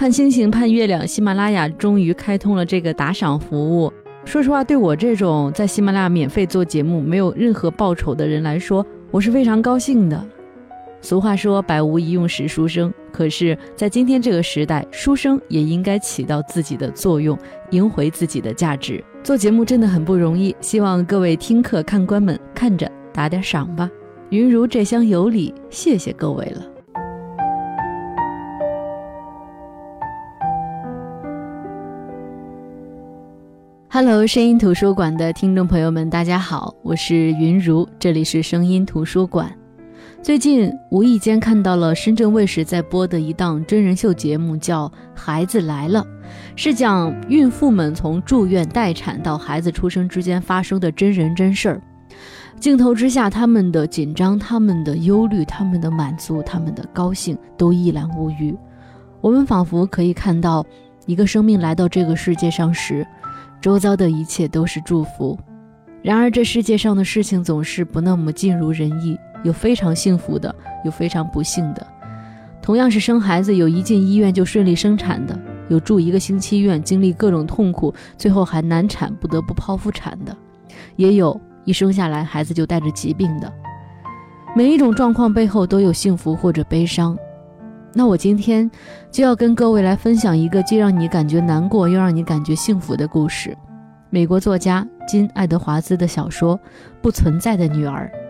盼星星盼月亮，喜马拉雅终于开通了这个打赏服务。说实话，对我这种在喜马拉雅免费做节目、没有任何报酬的人来说，我是非常高兴的。俗话说“百无一用是书生”，可是，在今天这个时代，书生也应该起到自己的作用，赢回自己的价值。做节目真的很不容易，希望各位听课看官们看着打点赏吧。云如这厢有礼，谢谢各位了。Hello，声音图书馆的听众朋友们，大家好，我是云如，这里是声音图书馆。最近无意间看到了深圳卫视在播的一档真人秀节目，叫《孩子来了》，是讲孕妇们从住院待产到孩子出生之间发生的真人真事儿。镜头之下，他们的紧张、他们的忧虑、他们的满足、他们的高兴，都一览无余。我们仿佛可以看到，一个生命来到这个世界上时。周遭的一切都是祝福，然而这世界上的事情总是不那么尽如人意，有非常幸福的，有非常不幸的。同样是生孩子，有一进医院就顺利生产的，有住一个星期院，经历各种痛苦，最后还难产，不得不剖腹产的，也有一生下来孩子就带着疾病的。每一种状况背后都有幸福或者悲伤。那我今天就要跟各位来分享一个既让你感觉难过又让你感觉幸福的故事——美国作家金·爱德华兹的小说《不存在的女儿》。《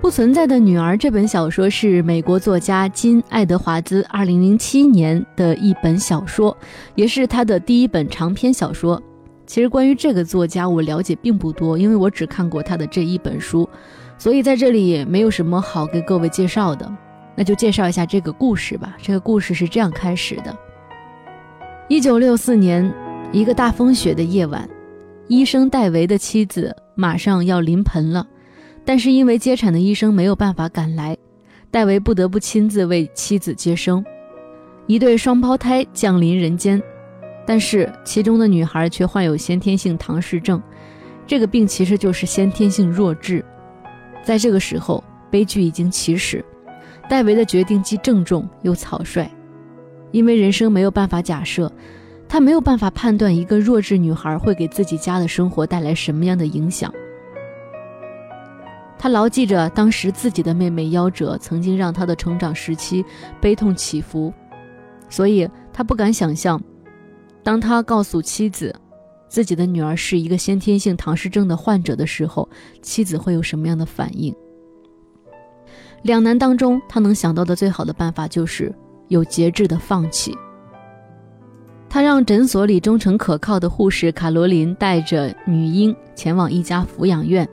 不存在的女儿》这本小说是美国作家金·爱德华兹2007年的一本小说，也是他的第一本长篇小说。其实关于这个作家，我了解并不多，因为我只看过他的这一本书，所以在这里也没有什么好给各位介绍的。那就介绍一下这个故事吧。这个故事是这样开始的：一九六四年，一个大风雪的夜晚，医生戴维的妻子马上要临盆了，但是因为接产的医生没有办法赶来，戴维不得不亲自为妻子接生，一对双胞胎降临人间。但是其中的女孩却患有先天性唐氏症，这个病其实就是先天性弱智。在这个时候，悲剧已经起始。戴维的决定既郑重又草率，因为人生没有办法假设，他没有办法判断一个弱智女孩会给自己家的生活带来什么样的影响。他牢记着当时自己的妹妹夭折，曾经让他的成长时期悲痛起伏，所以他不敢想象。当他告诉妻子，自己的女儿是一个先天性唐氏症的患者的时候，妻子会有什么样的反应？两难当中，他能想到的最好的办法就是有节制的放弃。他让诊所里忠诚可靠的护士卡罗琳带着女婴前往一家抚养院，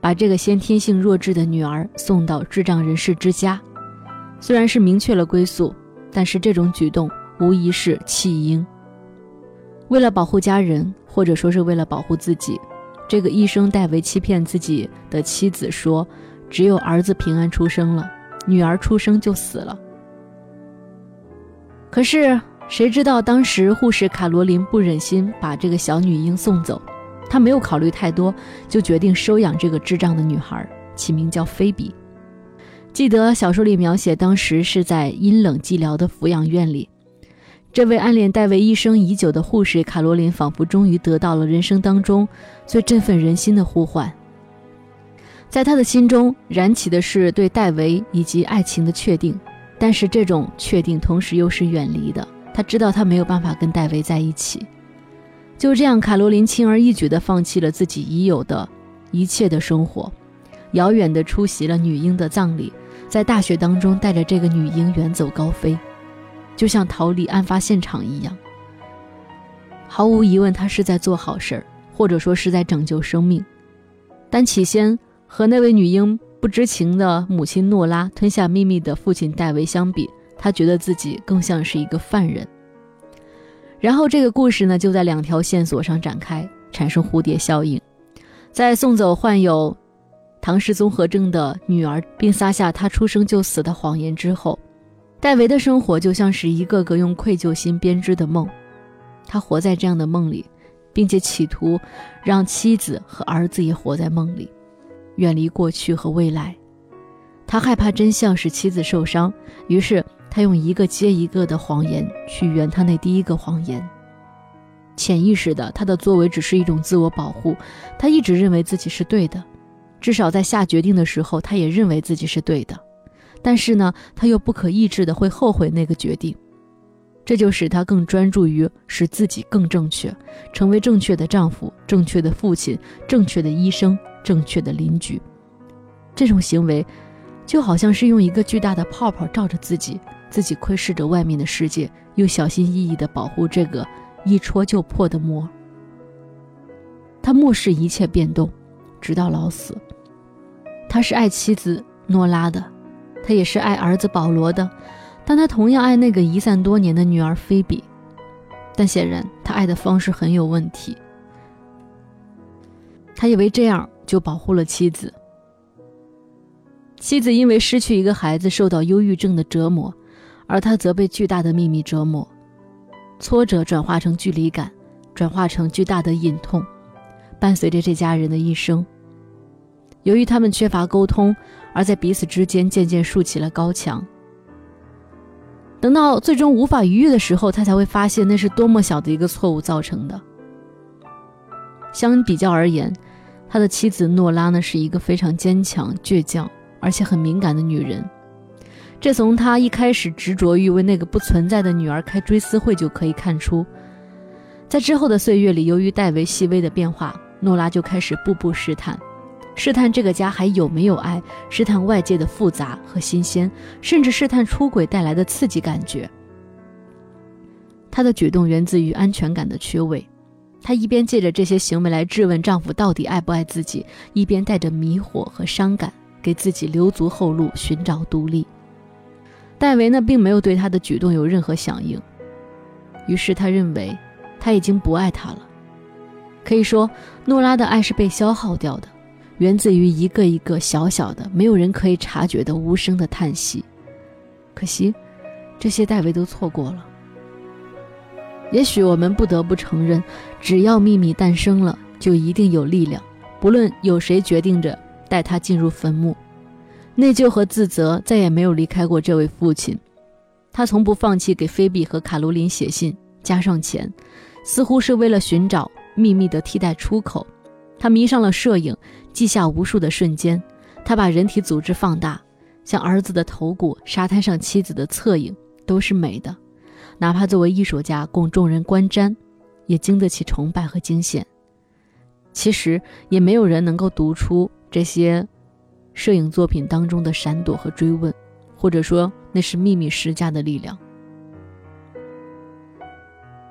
把这个先天性弱智的女儿送到智障人士之家。虽然是明确了归宿，但是这种举动无疑是弃婴。为了保护家人，或者说是为了保护自己，这个医生戴维欺骗自己的妻子说，只有儿子平安出生了，女儿出生就死了。可是谁知道，当时护士卡罗琳不忍心把这个小女婴送走，她没有考虑太多，就决定收养这个智障的女孩，起名叫菲比。记得小说里描写，当时是在阴冷寂寥的抚养院里。这位暗恋戴维一生已久的护士卡罗琳，仿佛终于得到了人生当中最振奋人心的呼唤。在他的心中燃起的是对戴维以及爱情的确定，但是这种确定同时又是远离的。他知道他没有办法跟戴维在一起。就这样，卡罗琳轻而易举地放弃了自己已有的一切的生活，遥远地出席了女婴的葬礼，在大雪当中带着这个女婴远走高飞。就像逃离案发现场一样，毫无疑问，他是在做好事儿，或者说是在拯救生命。但起先和那位女婴不知情的母亲诺拉吞下秘密的父亲戴维相比，他觉得自己更像是一个犯人。然后这个故事呢，就在两条线索上展开，产生蝴蝶效应。在送走患有唐氏综合症的女儿，并撒下她出生就死的谎言之后。戴维的生活就像是一个个用愧疚心编织的梦，他活在这样的梦里，并且企图让妻子和儿子也活在梦里，远离过去和未来。他害怕真相使妻子受伤，于是他用一个接一个的谎言去圆他那第一个谎言。潜意识的，他的作为只是一种自我保护。他一直认为自己是对的，至少在下决定的时候，他也认为自己是对的。但是呢，他又不可抑制的会后悔那个决定，这就使他更专注于使自己更正确，成为正确的丈夫、正确的父亲、正确的医生、正确的邻居。这种行为，就好像是用一个巨大的泡泡罩着自己，自己窥视着外面的世界，又小心翼翼地保护这个。一戳就破的膜。他漠视一切变动，直到老死。他是爱妻子诺拉的，他也是爱儿子保罗的，但他同样爱那个遗散多年的女儿菲比。但显然，他爱的方式很有问题。他以为这样就保护了妻子。妻子因为失去一个孩子，受到忧郁症的折磨，而他则被巨大的秘密折磨。挫折转化成距离感，转化成巨大的隐痛，伴随着这家人的一生。由于他们缺乏沟通，而在彼此之间渐渐竖起了高墙。等到最终无法逾越的时候，他才会发现那是多么小的一个错误造成的。相比较而言，他的妻子诺拉呢是一个非常坚强、倔强，而且很敏感的女人。这从他一开始执着于为那个不存在的女儿开追思会就可以看出。在之后的岁月里，由于戴维细微的变化，诺拉就开始步步试探，试探这个家还有没有爱，试探外界的复杂和新鲜，甚至试探出轨带来的刺激感觉。她的举动源自于安全感的缺位，她一边借着这些行为来质问丈夫到底爱不爱自己，一边带着迷惑和伤感，给自己留足后路，寻找独立。戴维呢，并没有对他的举动有任何响应，于是他认为他已经不爱他了。可以说，诺拉的爱是被消耗掉的，源自于一个一个小小的、没有人可以察觉的无声的叹息。可惜，这些戴维都错过了。也许我们不得不承认，只要秘密诞生了，就一定有力量，不论有谁决定着带他进入坟墓。内疚和自责再也没有离开过这位父亲，他从不放弃给菲比和卡罗琳写信，加上钱，似乎是为了寻找秘密的替代出口。他迷上了摄影，记下无数的瞬间。他把人体组织放大，像儿子的头骨、沙滩上妻子的侧影，都是美的。哪怕作为艺术家供众人观瞻，也经得起崇拜和惊险。其实也没有人能够读出这些。摄影作品当中的闪躲和追问，或者说那是秘密施加的力量。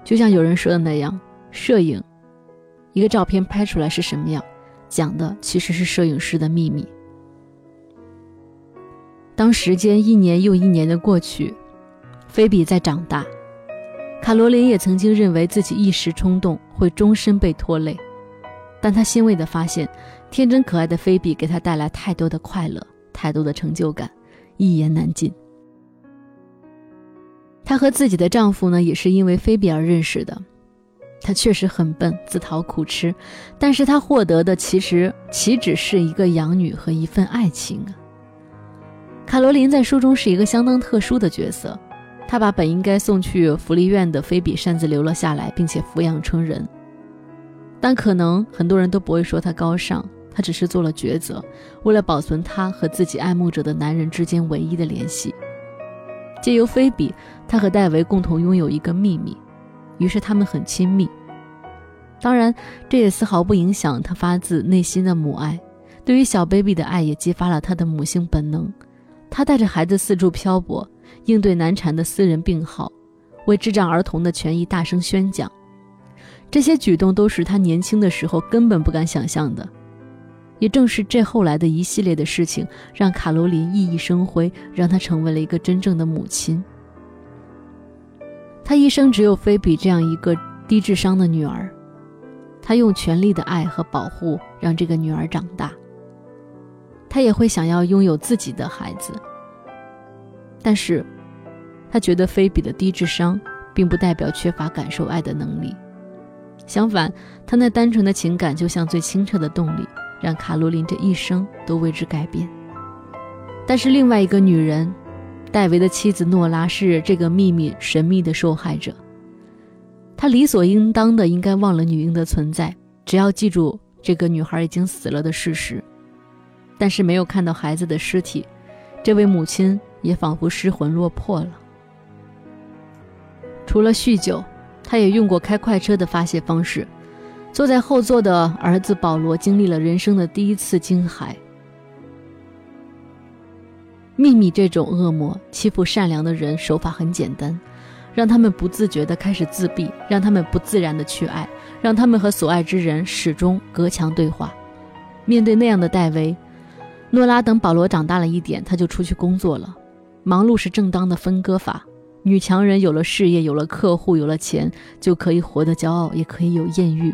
就像有人说的那样，摄影，一个照片拍出来是什么样，讲的其实是摄影师的秘密。当时间一年又一年的过去，菲比在长大，卡罗琳也曾经认为自己一时冲动会终身被拖累。但她欣慰地发现，天真可爱的菲比给她带来太多的快乐，太多的成就感，一言难尽。她和自己的丈夫呢，也是因为菲比而认识的。她确实很笨，自讨苦吃，但是她获得的其实岂止是一个养女和一份爱情啊！卡罗琳在书中是一个相当特殊的角色，她把本应该送去福利院的菲比擅自留了下来，并且抚养成人。但可能很多人都不会说她高尚，她只是做了抉择，为了保存她和自己爱慕者的男人之间唯一的联系。借由菲比，她和戴维共同拥有一个秘密，于是他们很亲密。当然，这也丝毫不影响她发自内心的母爱，对于小 baby 的爱也激发了她的母性本能。她带着孩子四处漂泊，应对难缠的私人病号，为智障儿童的权益大声宣讲。这些举动都是他年轻的时候根本不敢想象的，也正是这后来的一系列的事情，让卡罗琳熠熠生辉，让她成为了一个真正的母亲。她一生只有菲比这样一个低智商的女儿，她用全力的爱和保护让这个女儿长大。她也会想要拥有自己的孩子，但是，她觉得菲比的低智商并不代表缺乏感受爱的能力。相反，他那单纯的情感就像最清澈的动力，让卡罗琳这一生都为之改变。但是另外一个女人，戴维的妻子诺拉是这个秘密神秘的受害者。她理所应当的应该忘了女婴的存在，只要记住这个女孩已经死了的事实。但是没有看到孩子的尸体，这位母亲也仿佛失魂落魄了。除了酗酒，他也用过开快车的发泄方式。坐在后座的儿子保罗经历了人生的第一次惊骇。秘密这种恶魔欺负善良的人，手法很简单，让他们不自觉地开始自闭，让他们不自然地去爱，让他们和所爱之人始终隔墙对话。面对那样的戴维。诺拉等保罗长大了一点，他就出去工作了。忙碌是正当的分割法。女强人有了事业，有了客户，有了钱，就可以活得骄傲，也可以有艳遇。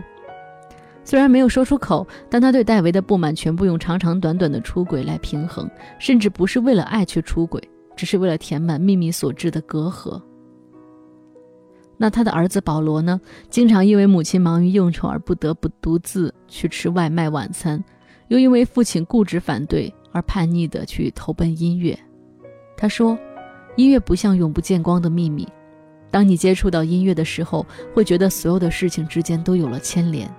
虽然没有说出口，但他对戴维的不满全部用长长短短的出轨来平衡，甚至不是为了爱去出轨，只是为了填满秘密所致的隔阂。那他的儿子保罗呢？经常因为母亲忙于应酬而不得不独自去吃外卖晚餐。又因为父亲固执反对而叛逆地去投奔音乐。他说：“音乐不像永不见光的秘密，当你接触到音乐的时候，会觉得所有的事情之间都有了牵连。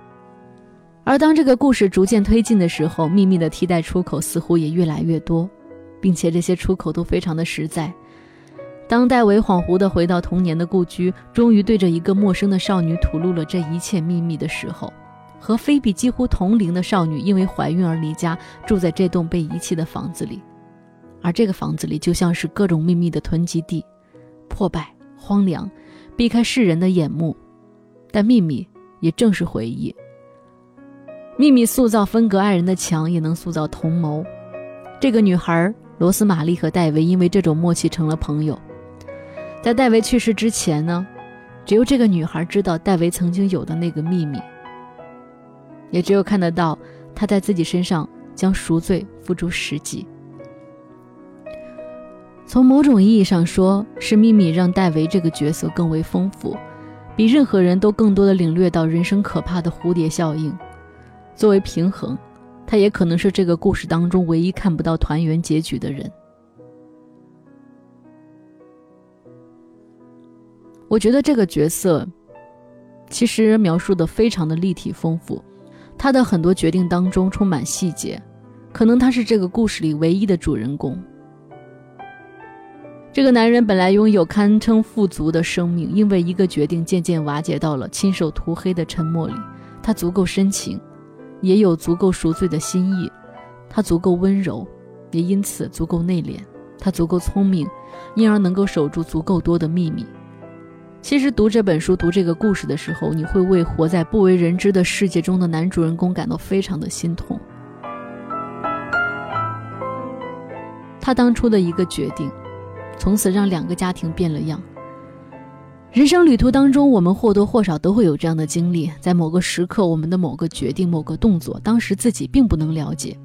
而当这个故事逐渐推进的时候，秘密的替代出口似乎也越来越多，并且这些出口都非常的实在。当戴维恍惚地回到童年的故居，终于对着一个陌生的少女吐露了这一切秘密的时候。”和菲比几乎同龄的少女因为怀孕而离家，住在这栋被遗弃的房子里，而这个房子里就像是各种秘密的囤积地，破败、荒凉，避开世人的眼目。但秘密也正是回忆。秘密塑造分隔爱人的墙，也能塑造同谋。这个女孩罗斯玛丽和戴维因为这种默契成了朋友。在戴维去世之前呢，只有这个女孩知道戴维曾经有的那个秘密。也只有看得到他在自己身上将赎罪付诸实际。从某种意义上说，是秘密让戴维这个角色更为丰富，比任何人都更多的领略到人生可怕的蝴蝶效应。作为平衡，他也可能是这个故事当中唯一看不到团圆结局的人。我觉得这个角色其实描述的非常的立体丰富。他的很多决定当中充满细节，可能他是这个故事里唯一的主人公。这个男人本来拥有堪称富足的生命，因为一个决定渐渐瓦解到了亲手涂黑的沉默里。他足够深情，也有足够赎罪的心意；他足够温柔，也因此足够内敛；他足够聪明，因而能够守住足够多的秘密。其实读这本书、读这个故事的时候，你会为活在不为人知的世界中的男主人公感到非常的心痛。他当初的一个决定，从此让两个家庭变了样。人生旅途当中，我们或多或少都会有这样的经历，在某个时刻，我们的某个决定、某个动作，当时自己并不能了解，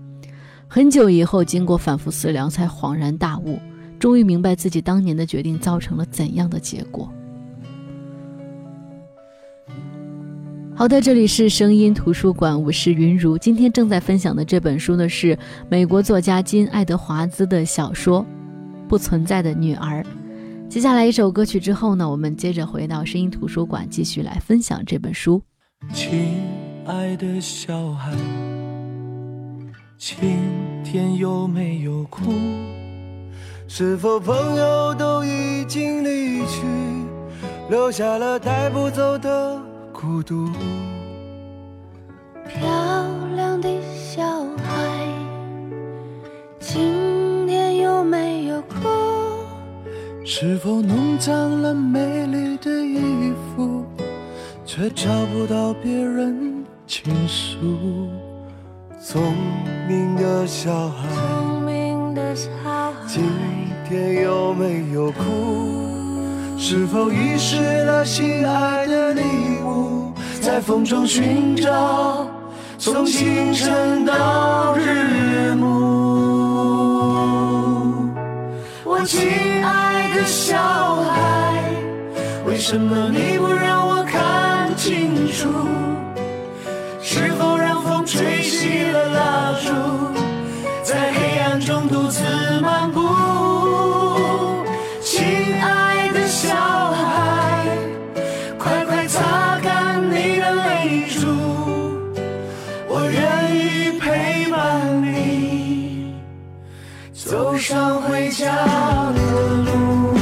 很久以后，经过反复思量，才恍然大悟，终于明白自己当年的决定造成了怎样的结果。好的，这里是声音图书馆，我是云如。今天正在分享的这本书呢，是美国作家金·爱德华兹的小说《不存在的女儿》。接下来一首歌曲之后呢，我们接着回到声音图书馆，继续来分享这本书。亲爱的小孩，今天有没有哭？是否朋友都已经离去，留下了带不走的？孤独。漂亮的小孩，今是否弄脏了美丽的衣服，却找不到别人倾诉？聪明的小孩，今天有没有哭？是否遗失了心爱的礼物，在风中寻找，从清晨到日暮。我亲爱的小孩，为什么你不让我看清楚？是否让风吹熄了蜡上回家的路。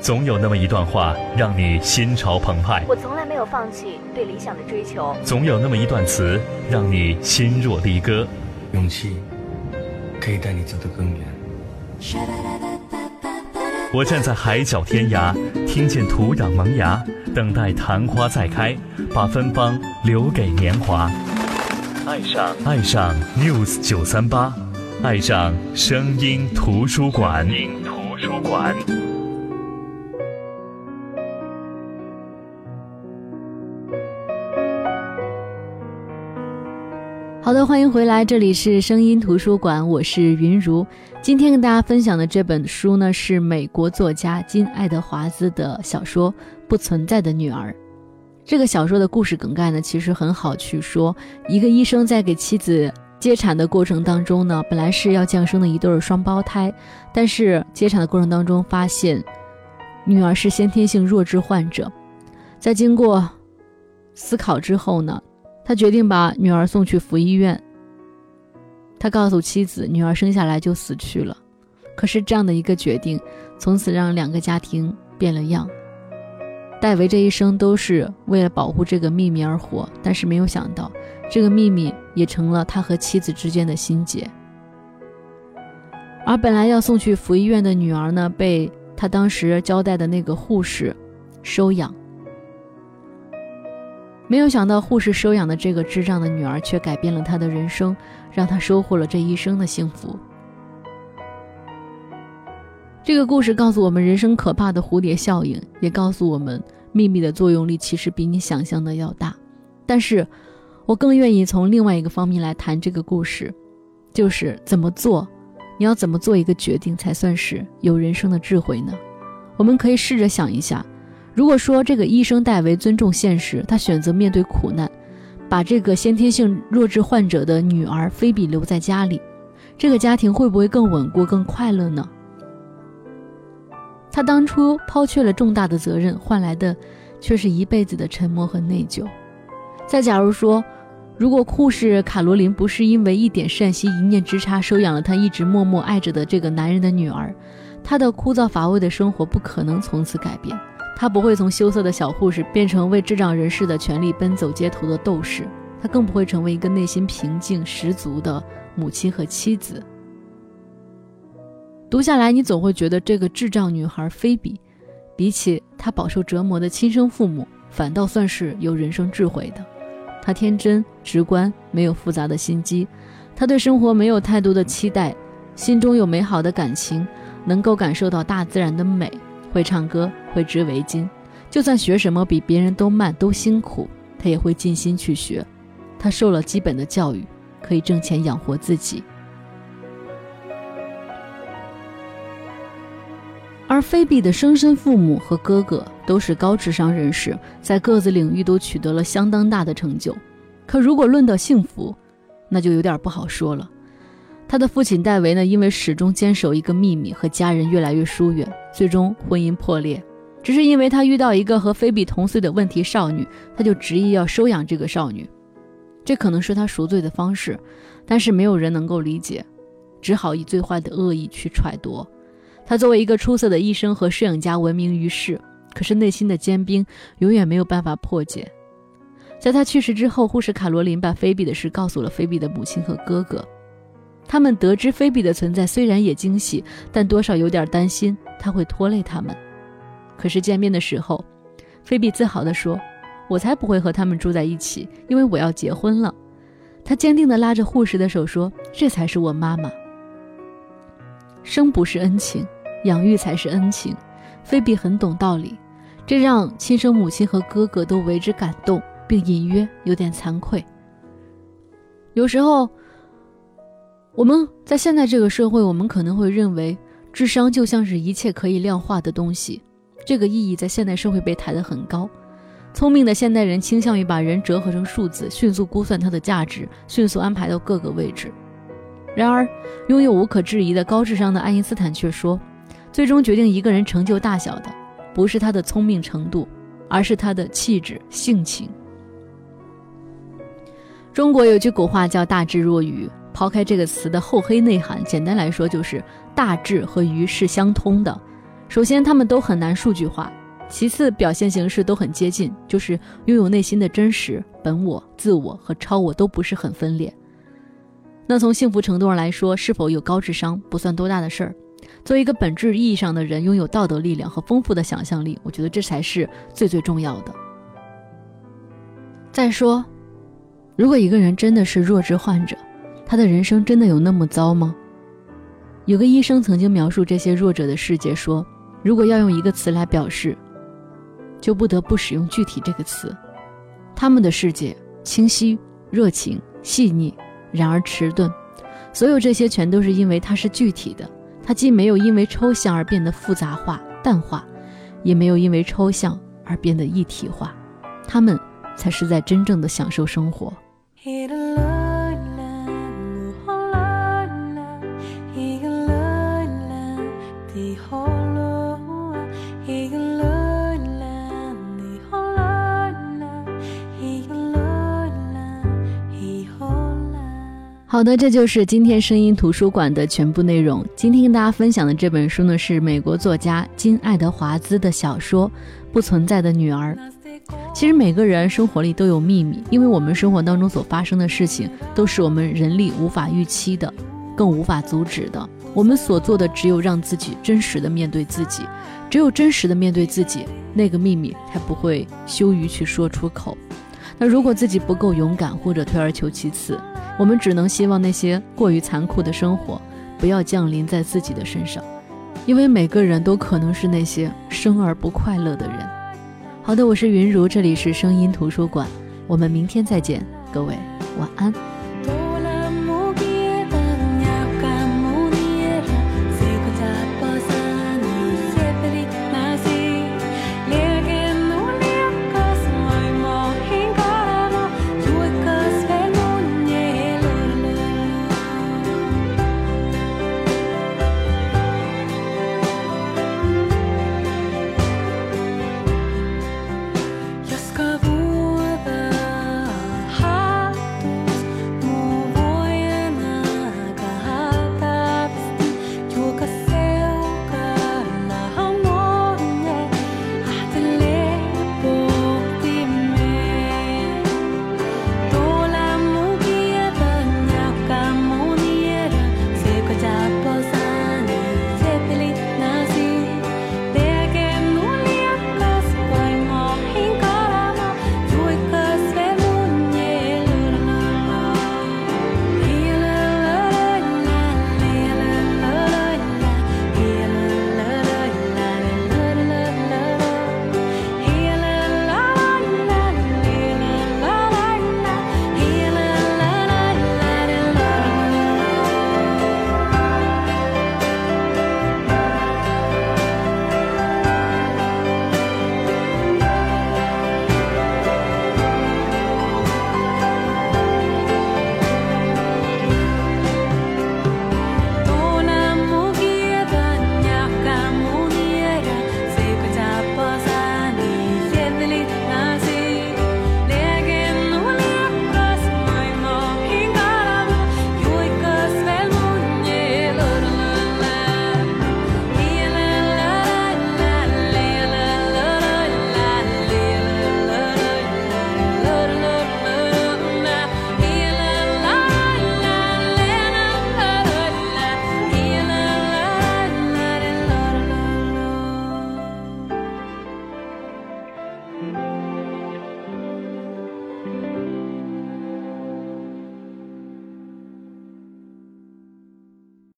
总有那么一段话让你心潮澎湃，我从来没有放弃对理想的追求。总有那么一段词让你心若离歌。勇气可以带你走得更远。我站在海角天涯，听见土壤萌芽，等待昙花再开，把芬芳留给年华。爱上爱上 News 九三八，爱上声音图书馆。声音图书馆。好的，欢迎回来，这里是声音图书馆，我是云如。今天跟大家分享的这本书呢，是美国作家金·爱德华兹的小说《不存在的女儿》。这个小说的故事梗概呢，其实很好去说。一个医生在给妻子接产的过程当中呢，本来是要降生的一对双胞胎，但是接产的过程当中发现女儿是先天性弱智患者，在经过思考之后呢。他决定把女儿送去福医院。他告诉妻子，女儿生下来就死去了。可是这样的一个决定，从此让两个家庭变了样。戴维这一生都是为了保护这个秘密而活，但是没有想到，这个秘密也成了他和妻子之间的心结。而本来要送去福医院的女儿呢，被他当时交代的那个护士收养。没有想到，护士收养的这个智障的女儿却改变了他的人生，让他收获了这一生的幸福。这个故事告诉我们人生可怕的蝴蝶效应，也告诉我们秘密的作用力其实比你想象的要大。但是，我更愿意从另外一个方面来谈这个故事，就是怎么做，你要怎么做一个决定才算是有人生的智慧呢？我们可以试着想一下。如果说这个医生戴维尊重现实，他选择面对苦难，把这个先天性弱智患者的女儿菲比留在家里，这个家庭会不会更稳固、更快乐呢？他当初抛却了重大的责任，换来的却是一辈子的沉默和内疚。再假如说，如果护士卡罗琳不是因为一点善心、一念之差收养了他一直默默爱着的这个男人的女儿，他的枯燥乏味的生活不可能从此改变。她不会从羞涩的小护士变成为智障人士的权利奔走街头的斗士，她更不会成为一个内心平静十足的母亲和妻子。读下来，你总会觉得这个智障女孩菲比，比起她饱受折磨的亲生父母，反倒算是有人生智慧的。她天真直观，没有复杂的心机，她对生活没有太多的期待，心中有美好的感情，能够感受到大自然的美。会唱歌，会织围巾，就算学什么比别人都慢、都辛苦，他也会尽心去学。他受了基本的教育，可以挣钱养活自己。而菲比的生身父母和哥哥都是高智商人士，在各自领域都取得了相当大的成就。可如果论到幸福，那就有点不好说了。他的父亲戴维呢，因为始终坚守一个秘密，和家人越来越疏远，最终婚姻破裂。只是因为他遇到一个和菲比同岁的问题少女，他就执意要收养这个少女。这可能是他赎罪的方式，但是没有人能够理解，只好以最坏的恶意去揣度。他作为一个出色的医生和摄影家闻名于世，可是内心的坚冰永远没有办法破解。在他去世之后，护士卡罗琳把菲比的事告诉了菲比的母亲和哥哥。他们得知菲比的存在，虽然也惊喜，但多少有点担心他会拖累他们。可是见面的时候，菲比自豪地说：“我才不会和他们住在一起，因为我要结婚了。”他坚定地拉着护士的手说：“这才是我妈妈。生不是恩情，养育才是恩情。”菲比很懂道理，这让亲生母亲和哥哥都为之感动，并隐约有点惭愧。有时候。我们在现在这个社会，我们可能会认为智商就像是一切可以量化的东西，这个意义在现代社会被抬得很高。聪明的现代人倾向于把人折合成数字，迅速估算它的价值，迅速安排到各个位置。然而，拥有无可置疑的高智商的爱因斯坦却说，最终决定一个人成就大小的，不是他的聪明程度，而是他的气质、性情。中国有句古话叫“大智若愚”。抛开这个词的厚黑内涵，简单来说就是大智和愚是相通的。首先，他们都很难数据化；其次，表现形式都很接近，就是拥有内心的真实、本我、自我和超我都不是很分裂。那从幸福程度上来说，是否有高智商不算多大的事儿。作为一个本质意义上的人，拥有道德力量和丰富的想象力，我觉得这才是最最重要的。再说，如果一个人真的是弱智患者，他的人生真的有那么糟吗？有个医生曾经描述这些弱者的世界说：“如果要用一个词来表示，就不得不使用‘具体’这个词。他们的世界清晰、热情、细腻，然而迟钝。所有这些全都是因为它是具体的。它既没有因为抽象而变得复杂化、淡化，也没有因为抽象而变得一体化。他们才是在真正的享受生活。”好的，这就是今天声音图书馆的全部内容。今天跟大家分享的这本书呢，是美国作家金爱德华兹的小说《不存在的女儿》。其实每个人生活里都有秘密，因为我们生活当中所发生的事情，都是我们人力无法预期的，更无法阻止的。我们所做的，只有让自己真实的面对自己，只有真实的面对自己，那个秘密才不会羞于去说出口。那如果自己不够勇敢，或者退而求其次。我们只能希望那些过于残酷的生活不要降临在自己的身上，因为每个人都可能是那些生而不快乐的人。好的，我是云如，这里是声音图书馆，我们明天再见，各位晚安。